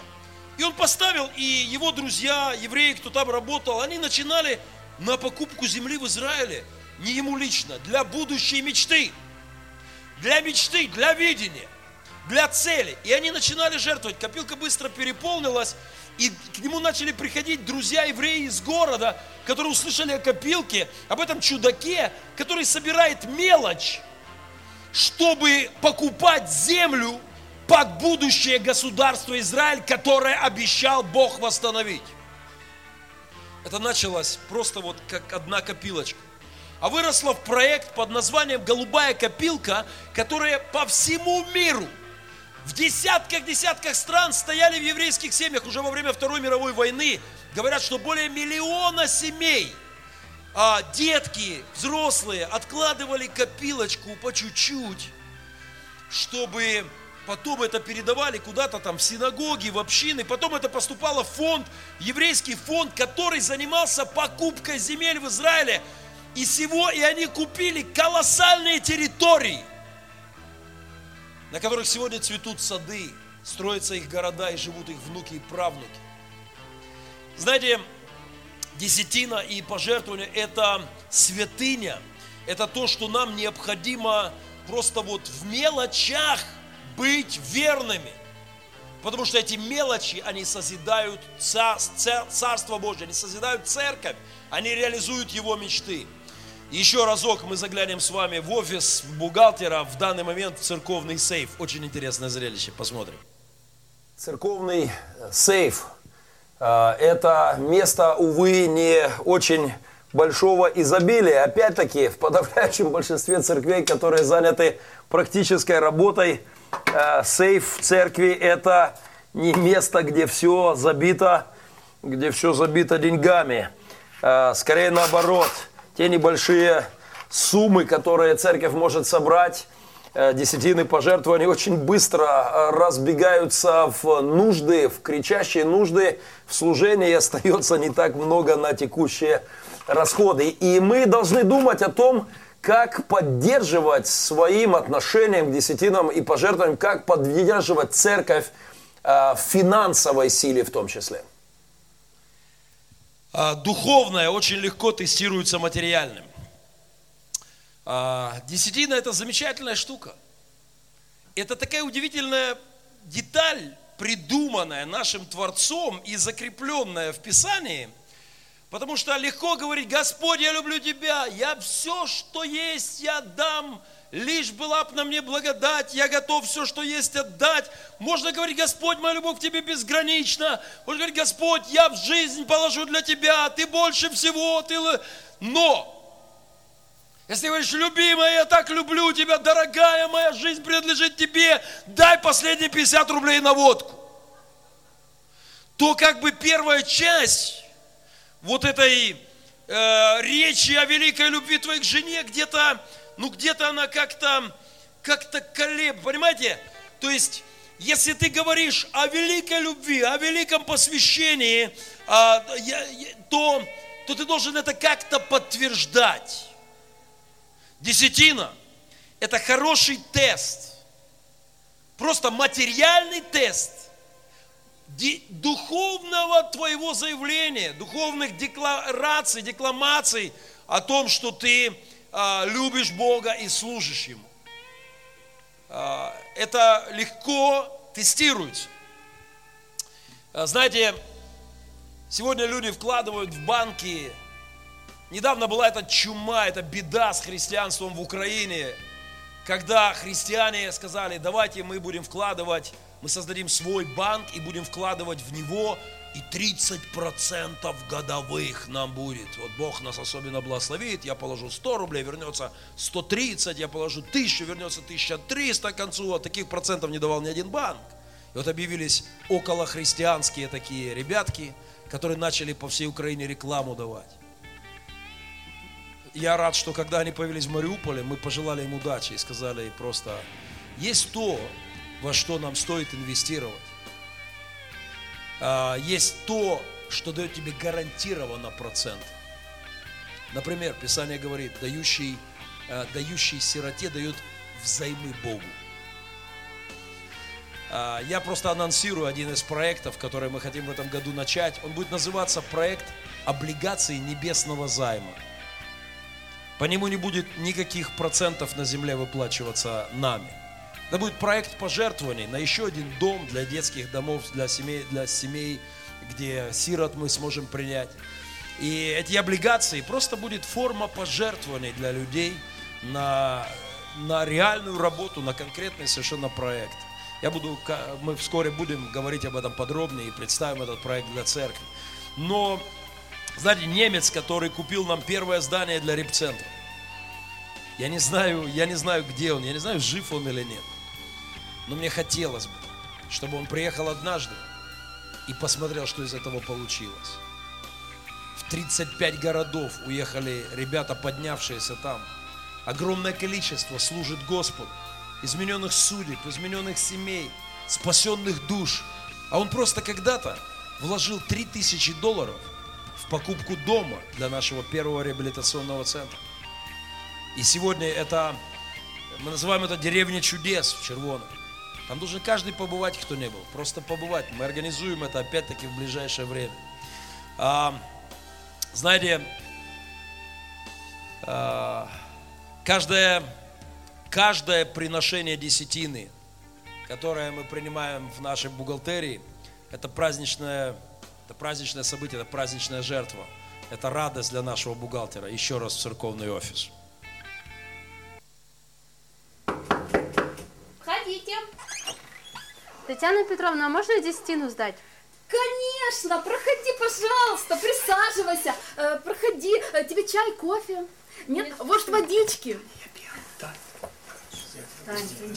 И он поставил, и его друзья, евреи, кто там работал, они начинали на покупку земли в Израиле, не ему лично, для будущей мечты. Для мечты, для видения, для цели. И они начинали жертвовать. Копилка быстро переполнилась, и к нему начали приходить друзья евреи из города, которые услышали о копилке, об этом чудаке, который собирает мелочь, чтобы покупать землю под будущее государство Израиль, которое обещал Бог восстановить. Это началось просто вот как одна копилочка. А выросло в проект под названием «Голубая копилка», которая по всему миру – в десятках-десятках стран стояли в еврейских семьях уже во время Второй мировой войны. Говорят, что более миллиона семей, а детки, взрослые, откладывали копилочку по чуть-чуть, чтобы потом это передавали куда-то там в синагоги, в общины, потом это поступало в фонд, еврейский фонд, который занимался покупкой земель в Израиле. И всего, и они купили колоссальные территории – на которых сегодня цветут сады, строятся их города и живут их внуки и правнуки. Знаете, десятина и пожертвование – это святыня, это то, что нам необходимо просто вот в мелочах быть верными. Потому что эти мелочи, они созидают Царство Божье, они созидают церковь, они реализуют его мечты. Еще разок мы заглянем с вами в офис бухгалтера, в данный момент в церковный сейф. Очень интересное зрелище, посмотрим. Церковный э, сейф э, – это место, увы, не очень большого изобилия. Опять-таки, в подавляющем большинстве церквей, которые заняты практической работой, э, сейф в церкви – это не место, где все забито, где все забито деньгами. Скорее наоборот – те небольшие суммы, которые церковь может собрать, э, десятины пожертвований очень быстро э, разбегаются в нужды, в кричащие нужды, в служении остается не так много на текущие расходы. И мы должны думать о том, как поддерживать своим отношением к десятинам и пожертвованиям, как поддерживать церковь э, в финансовой силе в том числе. А, духовное очень легко тестируется материальным. А, десятина – это замечательная штука. Это такая удивительная деталь, придуманная нашим Творцом и закрепленная в Писании, потому что легко говорить, Господь, я люблю Тебя, я все, что есть, я дам – лишь была бы на мне благодать, я готов все, что есть, отдать. Можно говорить, Господь, моя любовь к Тебе безгранична. Можно говорить, Господь, я в жизнь положу для Тебя, Ты больше всего, Ты... Но, если говоришь, любимая, я так люблю Тебя, дорогая моя жизнь принадлежит Тебе, дай последние 50 рублей на водку. То как бы первая часть вот этой э, речи о великой любви твоей к жене где-то ну где-то она как-то, как-то колеб, понимаете? То есть, если ты говоришь о великой любви, о великом посвящении, а, то, то ты должен это как-то подтверждать. Десятина – это хороший тест, просто материальный тест духовного твоего заявления, духовных деклараций, декламаций о том, что ты а, любишь Бога и служишь Ему. А, это легко тестируется. А, знаете, сегодня люди вкладывают в банки. Недавно была эта чума, эта беда с христианством в Украине, когда христиане сказали, давайте мы будем вкладывать, мы создадим свой банк и будем вкладывать в него и 30% годовых нам будет. Вот Бог нас особенно благословит, я положу 100 рублей, вернется 130, я положу 1000, вернется 1300 к концу, а таких процентов не давал ни один банк. И вот объявились околохристианские такие ребятки, которые начали по всей Украине рекламу давать. Я рад, что когда они появились в Мариуполе, мы пожелали им удачи и сказали просто, есть то, во что нам стоит инвестировать. А, есть то, что дает тебе гарантированно процент. Например, Писание говорит, дающий э, дающий сироте, дает взаймы Богу. А, Я просто анонсирую один из проектов, который мы хотим в этом году начать. Он будет называться проект облигации небесного займа. По нему не будет никаких процентов на земле выплачиваться нами. Это будет проект пожертвований на еще один дом для детских домов, для семей, для семей, где сирот мы сможем принять. И эти облигации просто будет форма пожертвований для людей на, на реальную работу, на конкретный совершенно проект. Я буду, мы вскоре будем говорить об этом подробнее и представим этот проект для церкви. Но, знаете, немец, который купил нам первое здание для репцентра, я не знаю, я не знаю, где он, я не знаю, жив он или нет. Но мне хотелось бы, чтобы он приехал однажды и посмотрел, что из этого получилось. В 35 городов уехали ребята, поднявшиеся там. Огромное количество служит Господу. Измененных судеб, измененных семей, спасенных душ. А он просто когда-то вложил 3000 долларов в покупку дома для нашего первого реабилитационного центра. И сегодня это, мы называем это деревня чудес в Червоном. Там должен каждый побывать, кто не был. Просто побывать. Мы организуем это опять-таки в ближайшее время. А, знаете, а, каждое, каждое приношение десятины, которое мы принимаем в нашей бухгалтерии, это праздничное, это праздничное событие, это праздничная жертва. Это радость для нашего бухгалтера. Еще раз в церковный офис. Татьяна Петровна, а можно десятину сдать? Конечно, проходи, пожалуйста, присаживайся, Э, проходи, Э, тебе чай, кофе? Нет, может водички?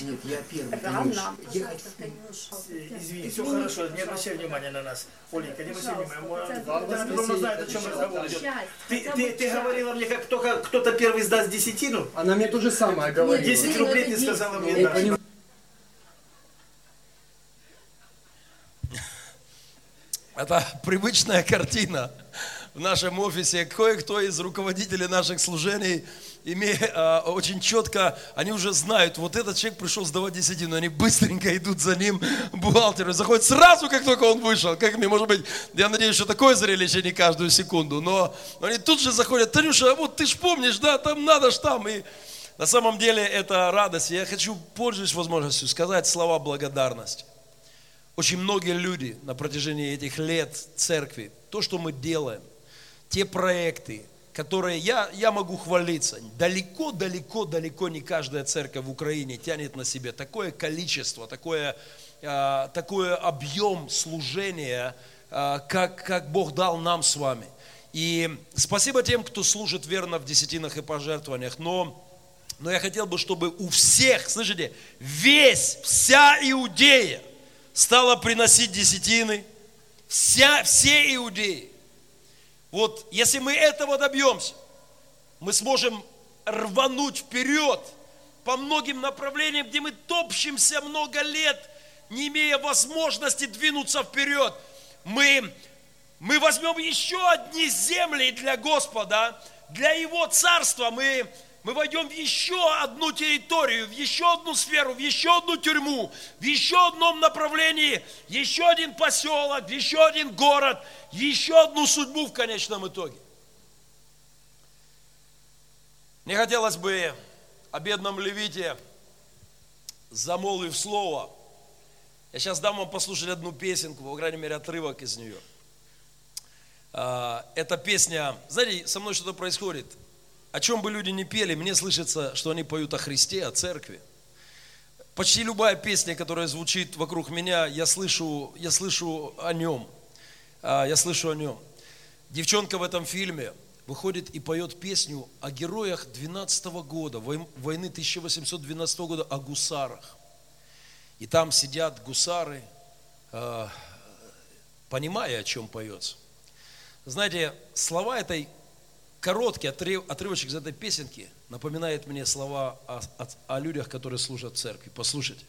Нет, я первый. Рано. Извини, все хорошо, не обращай внимания на нас. Оленька, не обращай внимания. Татьяна Петровна знает, о чем разговор идет. Ты, ты, ты говорила мне, как только кто-то первый сдаст десятину, Она мне то же самое говорила. 10 рублей ты сказала мне Я дашь. понимаю. Это привычная картина в нашем офисе. Кое-кто из руководителей наших служений имея, а, очень четко, они уже знают, вот этот человек пришел сдавать десятину, они быстренько идут за ним, бухгалтеру, заходят сразу, как только он вышел. Как мне, может быть, я надеюсь, что такое зрелище не каждую секунду, но они тут же заходят, Танюша, а вот ты ж помнишь, да, там надо ж там, и на самом деле это радость. Я хочу, пользуясь возможностью, сказать слова благодарности. Очень многие люди на протяжении этих лет церкви, то, что мы делаем, те проекты, которые я, я могу хвалиться, далеко, далеко, далеко не каждая церковь в Украине тянет на себе такое количество, такое, а, такой объем служения, а, как, как Бог дал нам с вами. И спасибо тем, кто служит верно в десятинах и пожертвованиях, но но я хотел бы, чтобы у всех, слышите, весь, вся Иудея стала приносить десятины. Вся, все иудеи. Вот если мы этого добьемся, мы сможем рвануть вперед по многим направлениям, где мы топчемся много лет, не имея возможности двинуться вперед. Мы, мы возьмем еще одни земли для Господа, для Его Царства. Мы, мы войдем в еще одну территорию, в еще одну сферу, в еще одну тюрьму, в еще одном направлении, еще один поселок, еще один город, еще одну судьбу в конечном итоге. Мне хотелось бы о бедном левите, замолвив слово. Я сейчас дам вам послушать одну песенку, по крайней мере, отрывок из нее. А, Эта песня, знаете, со мной что-то происходит. О чем бы люди ни пели, мне слышится, что они поют о Христе, о церкви. Почти любая песня, которая звучит вокруг меня, я слышу, я слышу о нем. А, Я слышу о нем. Девчонка в этом фильме выходит и поет песню о героях 12 года, вой- войны 1812 года, о гусарах. И там сидят гусары, а, понимая, о чем поется. Знаете, слова этой короткий отрыв- отрывочек из этой песенки напоминает мне слова о, о- о людях, которые служат в церкви. Послушайте.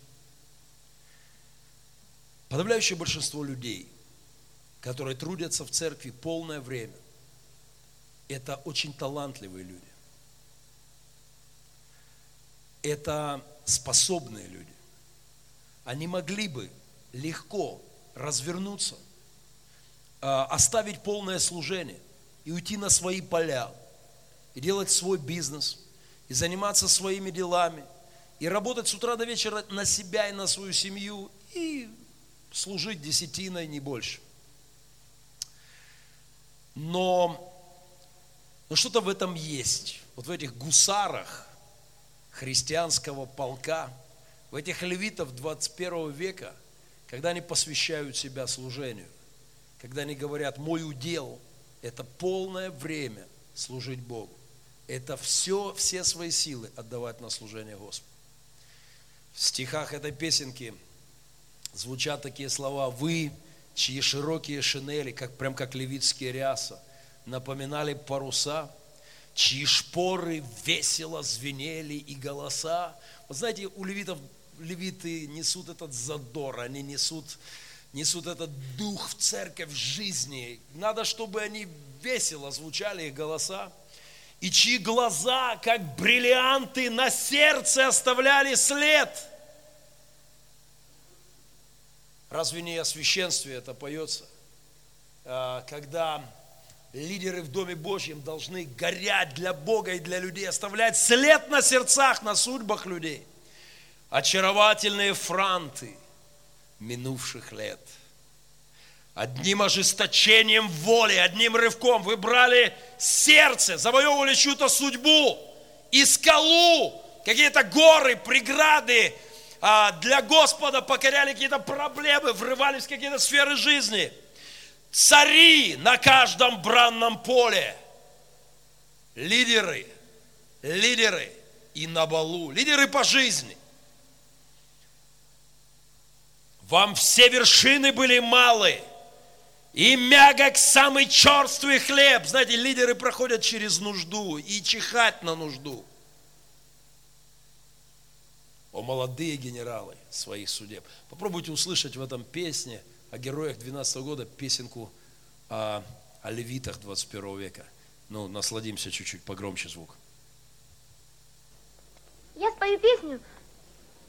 Подавляющее большинство людей, которые трудятся в церкви полное время, это очень талантливые люди. это способные люди. Они могли бы легко развернуться, а, оставить полное служение и уйти на свои поля, и делать свой бизнес, и заниматься своими делами, и работать с утра до вечера на себя и на свою семью, и служить десятиной, не больше. Но, но что-то в этом есть. Вот в этих гусарах христианского полка, в этих левитов 21 века, когда они посвящают себя служению, когда они говорят, мой удел – это полное время служить Богу. Это все, все свои силы отдавать на служение Господу. В стихах этой песенки звучат такие слова «Вы, чьи широкие шинели, как, прям как левитские ряса, напоминали паруса, чьи шпоры весело звенели и голоса». Вот знаете, у левитов, левиты несут этот задор, они несут, несут этот дух в церковь жизни. Надо, чтобы они весело звучали, их голоса и чьи глаза, как бриллианты, на сердце оставляли след. Разве не о священстве это поется? А, когда лидеры в Доме Божьем должны горять для Бога и для людей, оставлять след на сердцах, на судьбах людей. Очаровательные франты минувших лет – Одним ожесточением воли, одним рывком вы брали сердце, завоевывали чью-то судьбу и скалу, какие-то горы, преграды а, для Господа, покоряли какие-то проблемы, врывались в какие-то сферы жизни. Цари на каждом бранном поле, лидеры, лидеры и на балу, лидеры по жизни. Вам все вершины были малы – и мягок самый черствый хлеб. Знаете, лидеры проходят через нужду и чихать на нужду. О, молодые генералы своих судеб. Попробуйте услышать в этом песне о героях 12 года песенку о, о левитах 21 века. Ну, насладимся чуть-чуть, погромче звук. Я спою песню,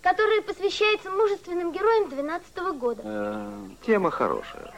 которая посвящается мужественным героям 12 года. Э, тема хорошая.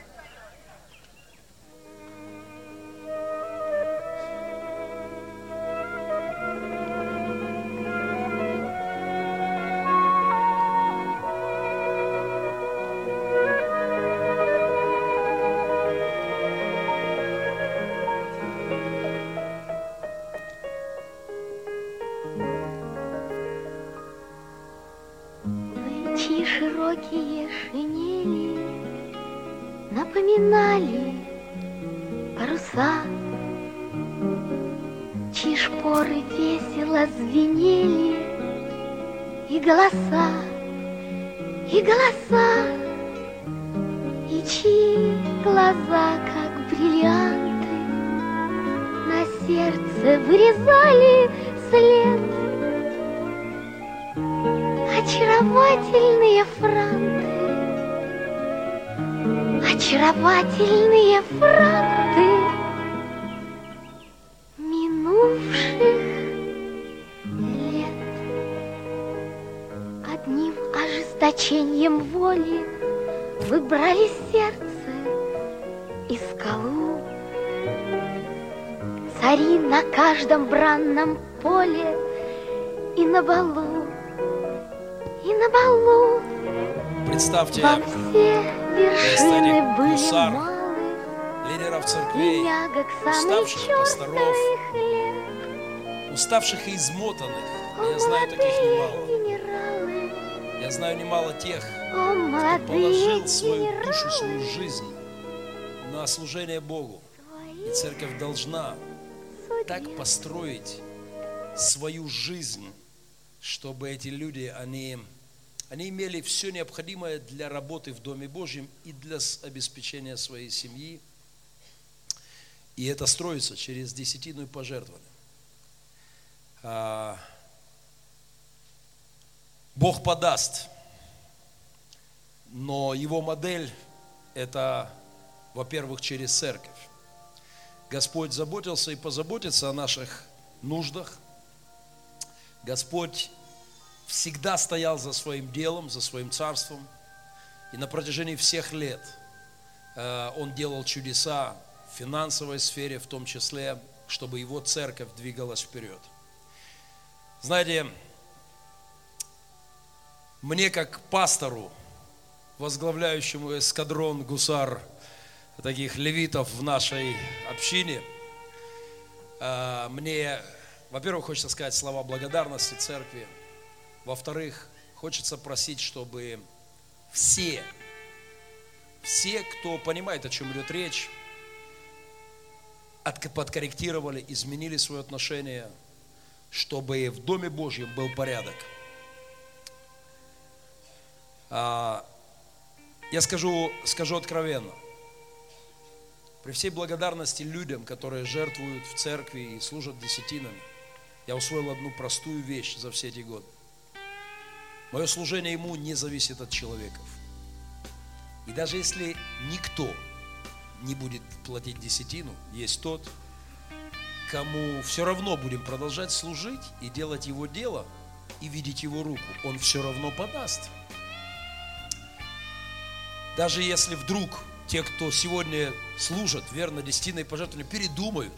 Уставших и измотанных. Я знаю таких немало. Я знаю немало тех, кто положил свою душу, свою жизнь на служение Богу. И церковь должна так построить свою жизнь, чтобы эти люди, они они имели все необходимое для работы в Доме Божьем и для обеспечения своей семьи. И это строится через десятину и пожертвование. А, Бог подаст, но его модель – это, во-первых, через церковь. Господь заботился и позаботится о наших нуждах. Господь всегда стоял за своим делом, за своим царством. И на протяжении всех лет э, он делал чудеса в финансовой сфере, в том числе, чтобы его церковь двигалась вперед. Знаете, мне как пастору, возглавляющему эскадрон гусар таких левитов в нашей общине, э, мне, во-первых, хочется сказать слова благодарности церкви, во-вторых, хочется просить, чтобы все, все, кто понимает, о чем идет речь, подкорректировали, изменили свое отношение, чтобы в Доме Божьем был порядок. А, Я скажу, скажу откровенно. При всей благодарности людям, которые жертвуют в церкви и служат десятинами, я усвоил одну простую вещь за все эти годы. Мое служение ему не зависит от человеков. И даже если никто не будет платить десятину, есть тот, кому все равно будем продолжать служить и делать его дело, и видеть его руку, он все равно подаст. Даже если вдруг те, кто сегодня служат верно десятиной пожертвованием, передумают,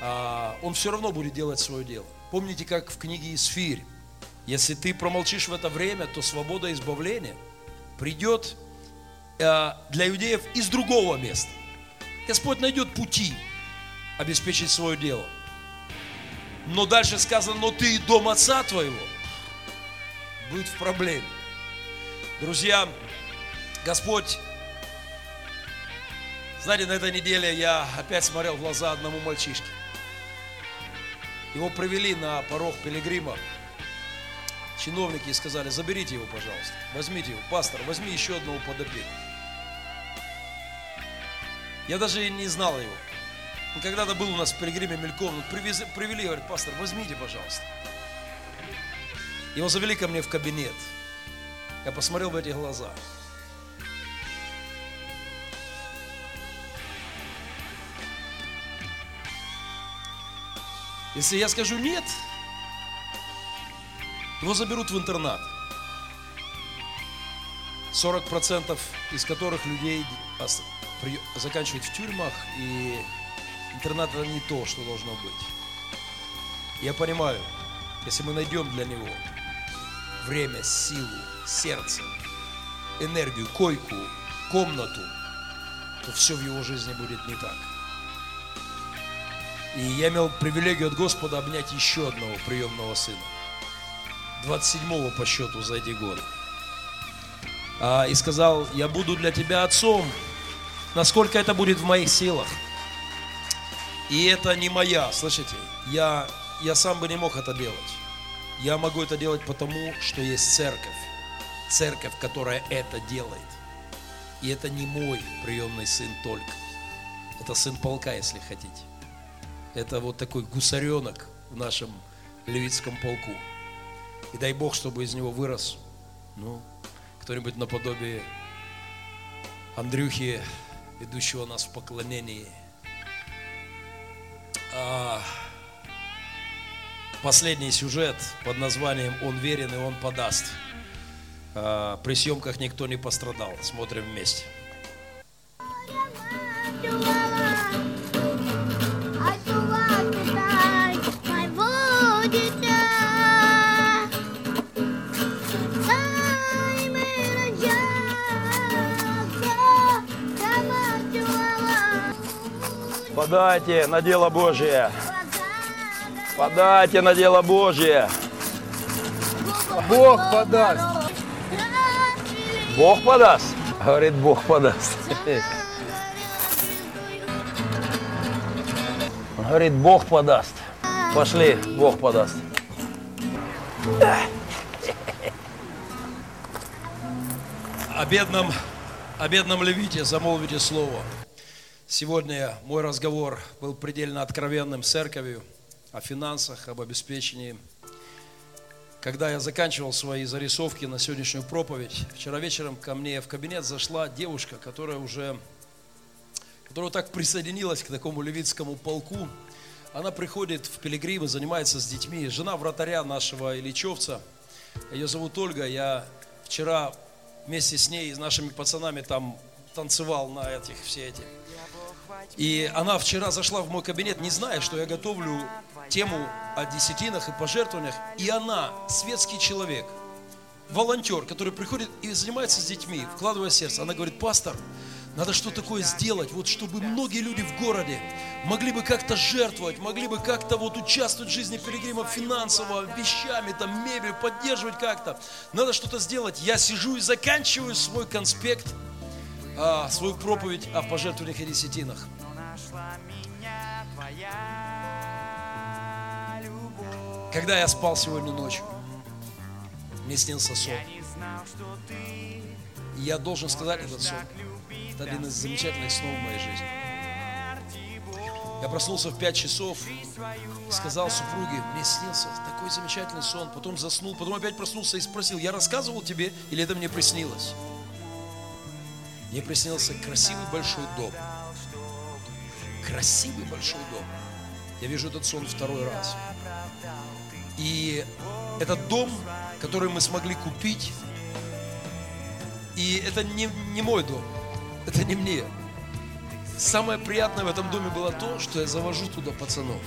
а, он все равно будет делать свое дело. Помните, как в книге Исфирь, если ты промолчишь в это время, то свобода избавления придет э, для иудеев из другого места. Господь найдет пути обеспечить свое дело. Но дальше сказано, но ты и дом отца твоего будет в проблеме. Друзья, Господь, знаете, на этой неделе я опять смотрел в глаза одному мальчишке. Его привели на порог пилигрима. Чиновники сказали, заберите его, пожалуйста. Возьмите его. Пастор, возьми еще одного под опеку. Я даже не знал его. Он когда-то был у нас в пилигриме мельком. Ну, привез- привели, говорит, пастор, возьмите, пожалуйста. Его завели ко мне в кабинет. Я посмотрел в эти глаза. Если я скажу нет, его заберут в интернат. 40% из которых людей заканчивают в тюрьмах, и интернат это не то, что должно быть. Я понимаю, если мы найдем для него время, силу, сердце, энергию, койку, комнату, то все в его жизни будет не так. И я имел привилегию от Господа обнять еще одного приемного сына. 27-го по счету за эти годы. А, и сказал, я буду для тебя отцом, насколько это будет в моих силах. И это не моя, слышите? Я, я сам бы не мог это делать. Я могу это делать потому, что есть церковь. Церковь, которая это делает. И это не мой приемный сын только. Это сын полка, если хотите. Это вот такой гусаренок в нашем левитском полку. И дай Бог, чтобы из него вырос, ну, кто-нибудь наподобие Андрюхи, ведущего нас в поклонении. А, последний сюжет под названием «Он верен и он подаст». А, при съемках никто не пострадал. Смотрим вместе. Подайте на дело Божие. Подайте на дело Божие. Бог подаст. Бог подаст. Говорит, Бог подаст. Говорит, Бог подаст. Пошли, Бог подаст. О бедном, о бедном левите замолвите слово. Сегодня мой разговор был предельно откровенным с церковью о финансах, об обеспечении. Когда я заканчивал свои зарисовки на сегодняшнюю проповедь, вчера вечером ко мне в кабинет зашла девушка, которая уже, которая так присоединилась к такому левитскому полку. она приходит в Пилигримы, занимается с детьми. Жена вратаря нашего Ильичевца. Ее зовут Ольга. Я вчера вместе с ней и с нашими пацанами там танцевал на этих все эти. И она вчера зашла в мой кабинет, не зная, что я готовлю тему о десятинах и пожертвованиях. И она, светский человек, волонтер, который приходит и занимается с детьми, вкладывая сердце. Она говорит, пастор, надо что такое сделать, вот чтобы многие люди в городе могли бы как-то жертвовать, могли бы как-то вот участвовать в жизни пилигрима финансово, вещами, там, мебель, поддерживать как-то. Надо что-то сделать. Я сижу и заканчиваю свой конспект, а, свою проповедь о пожертвованиях и десятинах. Когда я спал сегодня ночью, мне снился сон. И я должен сказать этот сон. Это один из замечательных снов в моей жизни. Я проснулся в 5 часов, сказал супруге, мне снился такой замечательный сон, потом заснул, потом опять проснулся и спросил, я рассказывал тебе или это мне приснилось? Мне приснился красивый большой дом. Красивый большой дом. Я вижу этот сон второй раз. И этот дом, который мы смогли купить, и это не, не мой дом, это не мне. Самое приятное в этом доме было то, что я завожу туда пацанов.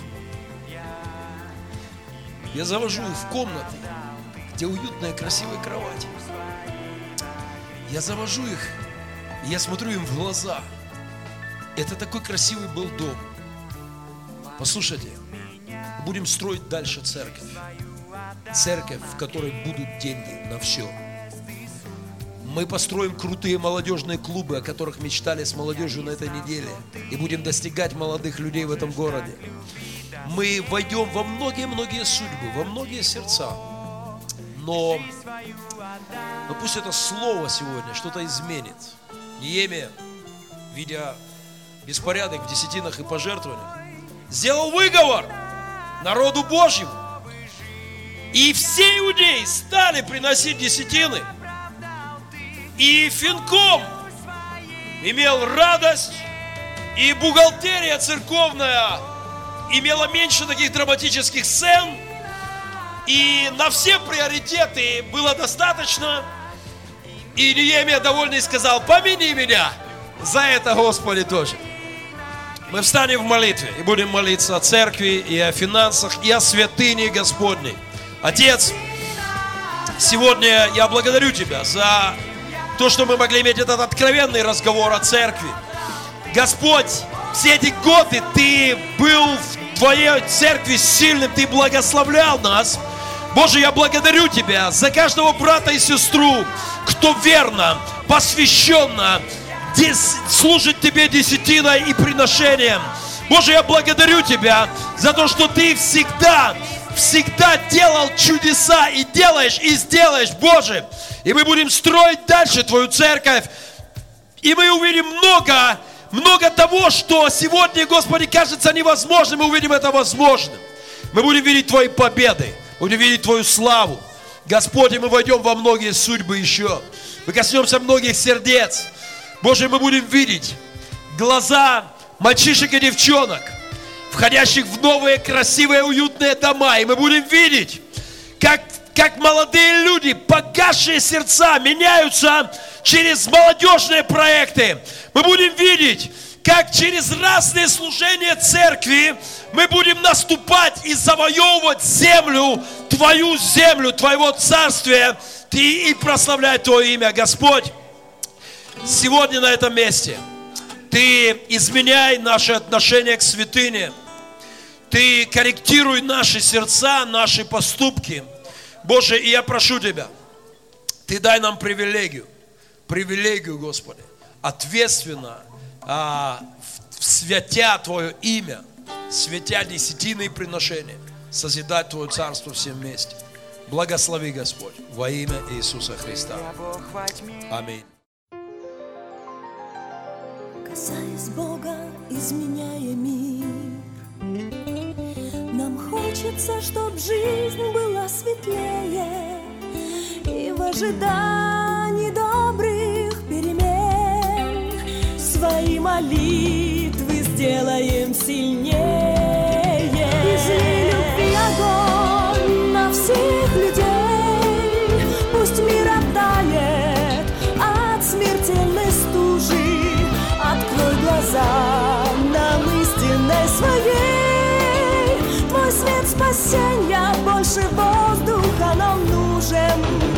Я завожу их в комнаты, где уютная, красивая кровать. Я завожу их, и я смотрю им в глаза. Это такой красивый был дом. Послушайте, будем строить дальше церковь. Церковь, в которой будут деньги на все. Мы построим крутые молодежные клубы, о которых мечтали с молодежью на этой неделе. И будем достигать молодых людей в этом городе. Мы войдем во многие-многие судьбы, во многие сердца. Но, но пусть это слово сегодня что-то изменит. Неемия, видя беспорядок в десятинах и пожертвованиях, сделал выговор народу Божьему. И все иудеи стали приносить десятины. И Финком имел радость, и бухгалтерия церковная имела меньше таких драматических сцен, и на все приоритеты было достаточно. И Неемия довольный сказал, помяни меня за это, Господи, тоже. Мы встанем в молитве и будем молиться о церкви и о финансах, и о святыне Господней. Отец, сегодня я благодарю Тебя за то, что мы могли иметь этот откровенный разговор о церкви. Господь, все эти годы Ты был в Твоей церкви сильным, Ты благословлял нас. Боже, я благодарю Тебя за каждого брата и сестру, кто верно, посвященно служит Тебе десятиной и приношением. Боже, я благодарю Тебя за то, что Ты всегда, всегда делал чудеса и делаешь, и сделаешь, Боже. И мы будем строить дальше Твою церковь. И мы увидим много, много того, что сегодня, Господи, кажется невозможным. Мы увидим это возможным. Мы будем видеть Твои победы. Будем видеть Твою славу. Господь, и мы войдем во многие судьбы еще. Мы коснемся многих сердец. Боже, мы будем видеть глаза мальчишек и девчонок, входящих в новые, красивые, уютные дома. И мы будем видеть, как, как молодые люди, погасшие сердца, меняются через молодежные проекты. Мы будем видеть, как через разные служения церкви мы будем наступать и завоевывать землю, Твою землю, Твоего царствия, Ты и прославлять Твое имя, Господь сегодня на этом месте Ты изменяй наши отношения к святыне. Ты корректируй наши сердца, наши поступки. Боже, и я прошу Тебя, Ты дай нам привилегию, привилегию, Господи, ответственно, а, святя Твое имя, святя десятины и приношения, созидать Твое Царство всем вместе. Благослови, Господь, во имя Иисуса Христа. Аминь. Касаясь Бога, изменяя мир, Нам хочется, чтоб жизнь была светлее, И в ожидании добрых свои молитвы сделаем сильнее. Изли любви огонь на всех людей, пусть мир оттает от смертельной стужи. Открой глаза нам истинной своей, твой свет спасения больше воздуха нам нужен.